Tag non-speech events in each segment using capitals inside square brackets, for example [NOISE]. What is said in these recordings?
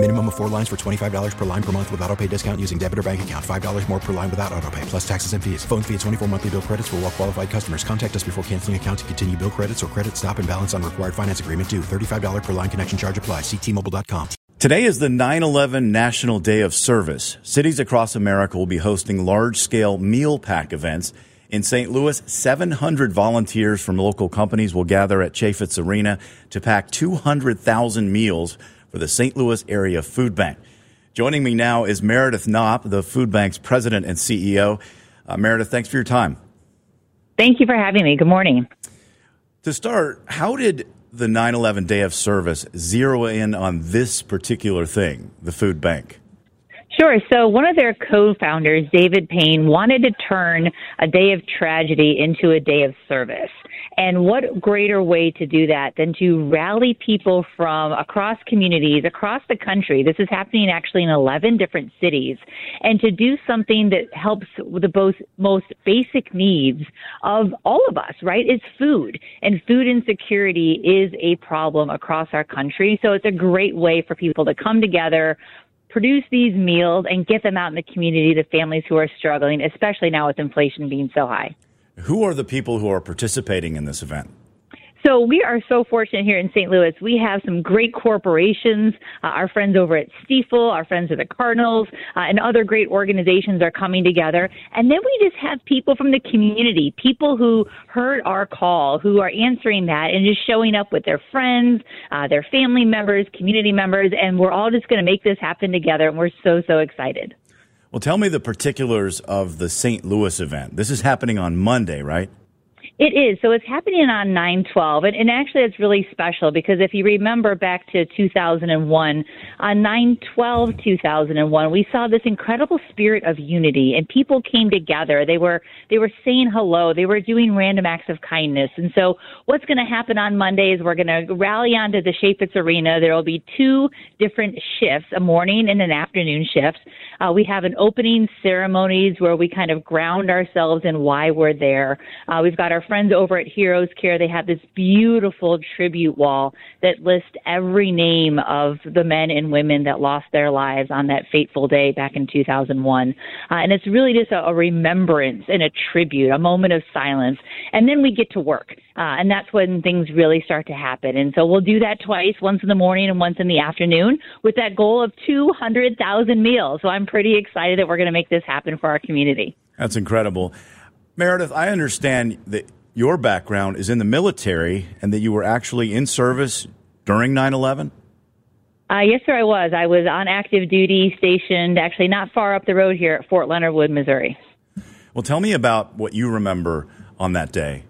Minimum of four lines for $25 per line per month with auto pay discount using debit or bank account. $5 more per line without auto pay, plus taxes and fees. Phone fee at 24 monthly bill credits for all well qualified customers. Contact us before canceling account to continue bill credits or credit stop and balance on required finance agreement due. $35 per line connection charge apply. Ctmobile.com. Today is the 9 11 National Day of Service. Cities across America will be hosting large scale meal pack events. In St. Louis, 700 volunteers from local companies will gather at Chaifetz Arena to pack 200,000 meals for the St. Louis Area Food Bank. Joining me now is Meredith Knopp, the Food Bank's president and CEO. Uh, Meredith, thanks for your time. Thank you for having me. Good morning. To start, how did the 9 11 Day of Service zero in on this particular thing, the food bank? Sure. So, one of their co founders, David Payne, wanted to turn a day of tragedy into a day of service. And what greater way to do that than to rally people from across communities, across the country? This is happening actually in 11 different cities. And to do something that helps with the both, most basic needs of all of us, right? Is food. And food insecurity is a problem across our country. So it's a great way for people to come together, produce these meals and get them out in the community to families who are struggling, especially now with inflation being so high. Who are the people who are participating in this event? So we are so fortunate here in St. Louis. We have some great corporations. Uh, our friends over at Stifel, our friends at the Cardinals, uh, and other great organizations are coming together. And then we just have people from the community, people who heard our call, who are answering that and just showing up with their friends, uh, their family members, community members, and we're all just going to make this happen together. And we're so, so excited. Well, tell me the particulars of the St. Louis event. This is happening on Monday, right? It is. So it's happening on 912. And, and actually, it's really special because if you remember back to 2001, on 912 2001, we saw this incredible spirit of unity and people came together. They were, they were saying hello. They were doing random acts of kindness. And so what's going to happen on Monday is we're going to rally onto the Chaifetz Arena. There will be two different shifts, a morning and an afternoon shift. Uh, we have an opening ceremonies where we kind of ground ourselves in why we're there. Uh, we've got our friends over at Heroes Care, they have this beautiful tribute wall that lists every name of the men and women that lost their lives on that fateful day back in 2001. Uh, and it's really just a, a remembrance and a tribute, a moment of silence. And then we get to work. Uh, and that's when things really start to happen. And so we'll do that twice, once in the morning and once in the afternoon, with that goal of 200,000 meals. So I'm pretty excited that we're going to make this happen for our community. That's incredible. Meredith, I understand that your background is in the military and that you were actually in service during 9 11? Uh, yes, sir, I was. I was on active duty, stationed actually not far up the road here at Fort Leonard Wood, Missouri. Well, tell me about what you remember on that day.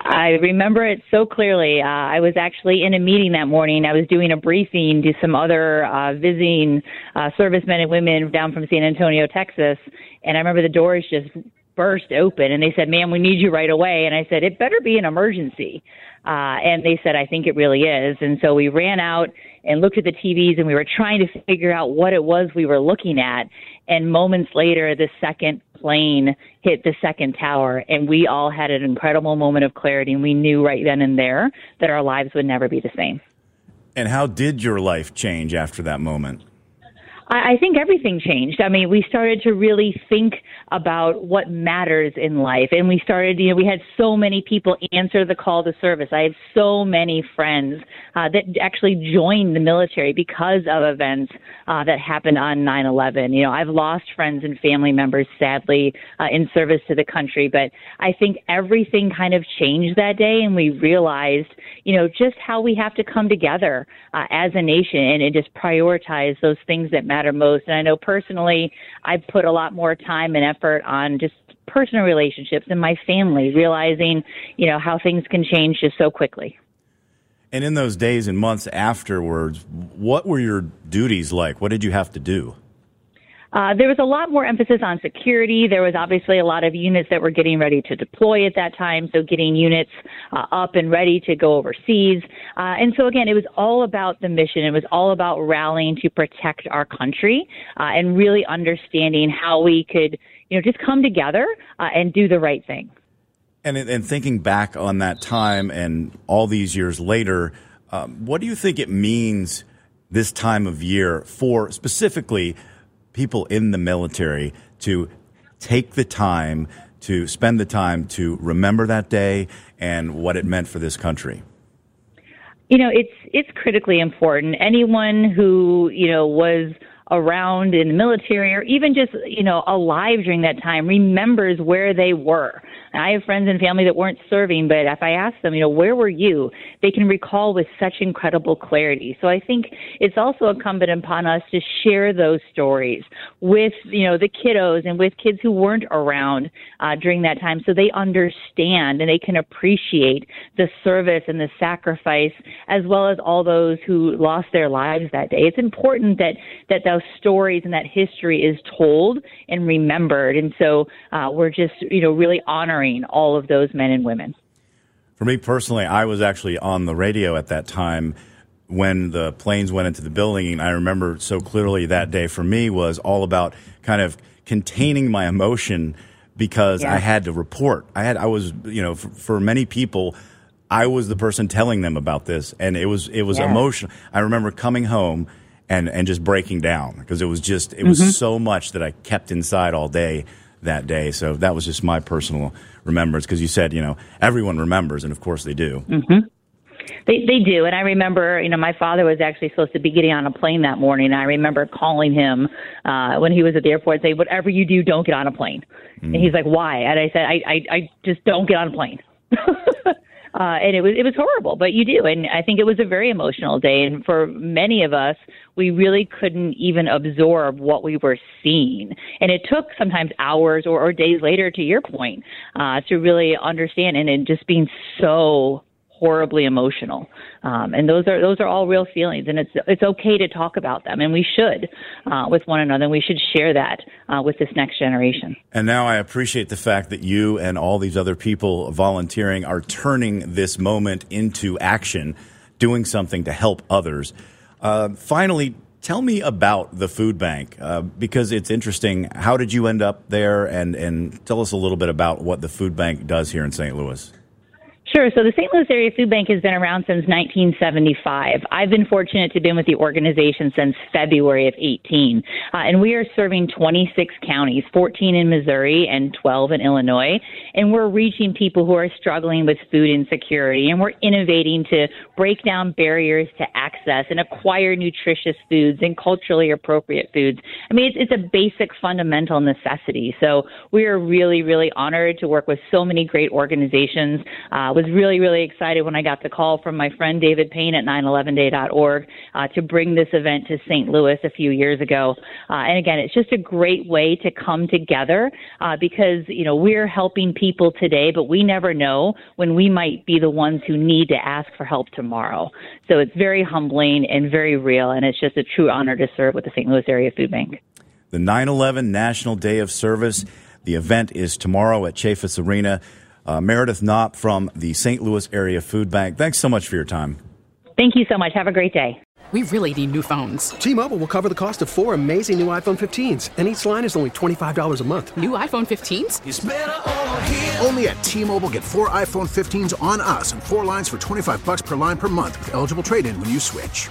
I remember it so clearly. Uh, I was actually in a meeting that morning. I was doing a briefing to some other uh, visiting uh, servicemen and women down from San Antonio, Texas, and I remember the doors just burst open and they said, ma'am, we need you right away. And I said, it better be an emergency. Uh, and they said, I think it really is. And so we ran out and looked at the TVs and we were trying to figure out what it was we were looking at. And moments later, the second plane hit the second tower and we all had an incredible moment of clarity and we knew right then and there that our lives would never be the same. And how did your life change after that moment? I think everything changed. I mean, we started to really think about what matters in life. And we started, you know, we had so many people answer the call to service. I have so many friends uh, that actually joined the military because of events uh, that happened on 9 11. You know, I've lost friends and family members, sadly, uh, in service to the country. But I think everything kind of changed that day. And we realized, you know, just how we have to come together uh, as a nation and, and just prioritize those things that matter most. And I know personally, I've put a lot more time and effort on just personal relationships and my family, realizing, you know, how things can change just so quickly. And in those days and months afterwards, what were your duties like? What did you have to do? Uh, there was a lot more emphasis on security. There was obviously a lot of units that were getting ready to deploy at that time, so getting units uh, up and ready to go overseas. Uh, and so, again, it was all about the mission. It was all about rallying to protect our country uh, and really understanding how we could, you know, just come together uh, and do the right thing. And, and thinking back on that time and all these years later, um, what do you think it means this time of year for specifically people in the military to take the time to spend the time to remember that day and what it meant for this country? You know, it's it's critically important. Anyone who you know was around in the military or even just you know alive during that time remembers where they were I have friends and family that weren't serving, but if I ask them, you know, where were you? They can recall with such incredible clarity. So I think it's also incumbent upon us to share those stories with, you know, the kiddos and with kids who weren't around uh, during that time so they understand and they can appreciate the service and the sacrifice as well as all those who lost their lives that day. It's important that, that those stories and that history is told and remembered. And so uh, we're just, you know, really honoring honoring all of those men and women. For me personally, I was actually on the radio at that time when the planes went into the building. And I remember so clearly that day for me was all about kind of containing my emotion because yeah. I had to report. I had, I was, you know, for, for, many people, I was the person telling them about this, and it was, it was yeah. emotional. I remember coming home and and just breaking down because it was just, it was mm-hmm. so much that I kept inside all day that day. So that was just my personal remembrance because you said, you know, everyone remembers, and of course they do. Mm-hmm. They they do, and I remember, you know, my father was actually supposed to be getting on a plane that morning. And I remember calling him uh, when he was at the airport, and saying, "Whatever you do, don't get on a plane." Mm. And he's like, "Why?" And I said, "I I, I just don't get on a plane." [LAUGHS] Uh, and it was it was horrible, but you do, and I think it was a very emotional day. And for many of us, we really couldn't even absorb what we were seeing, and it took sometimes hours or, or days later, to your point, uh, to really understand. And it just being so horribly emotional. Um, and those are those are all real feelings, and it's it's okay to talk about them, and we should uh, with one another. And we should share that uh, with this next generation. And now I appreciate the fact that you and all these other people volunteering are turning this moment into action, doing something to help others. Uh, finally. Tell me about the food bank uh, because it's interesting. How did you end up there? And, and tell us a little bit about what the food bank does here in St. Louis. Sure. So the St. Louis Area Food Bank has been around since 1975. I've been fortunate to been with the organization since February of 18. Uh, and we are serving 26 counties, 14 in Missouri and 12 in Illinois. And we're reaching people who are struggling with food insecurity. And we're innovating to break down barriers to access and acquire nutritious foods and culturally appropriate foods. I mean, it's, it's a basic fundamental necessity. So we are really, really honored to work with so many great organizations. Uh, was really, really excited when I got the call from my friend David Payne at 911day.org uh, to bring this event to St. Louis a few years ago. Uh, and again, it's just a great way to come together uh, because, you know, we're helping people today, but we never know when we might be the ones who need to ask for help tomorrow. So it's very humbling and very real, and it's just a true honor to serve with the St. Louis Area Food Bank. The 9 11 National Day of Service. The event is tomorrow at Chaifetz Arena. Uh, Meredith Knopp from the St. Louis Area Food Bank. Thanks so much for your time. Thank you so much. Have a great day. We really need new phones. T Mobile will cover the cost of four amazing new iPhone 15s, and each line is only $25 a month. New iPhone 15s? Only at T Mobile get four iPhone 15s on us and four lines for 25 bucks per line per month with eligible trade in when you switch.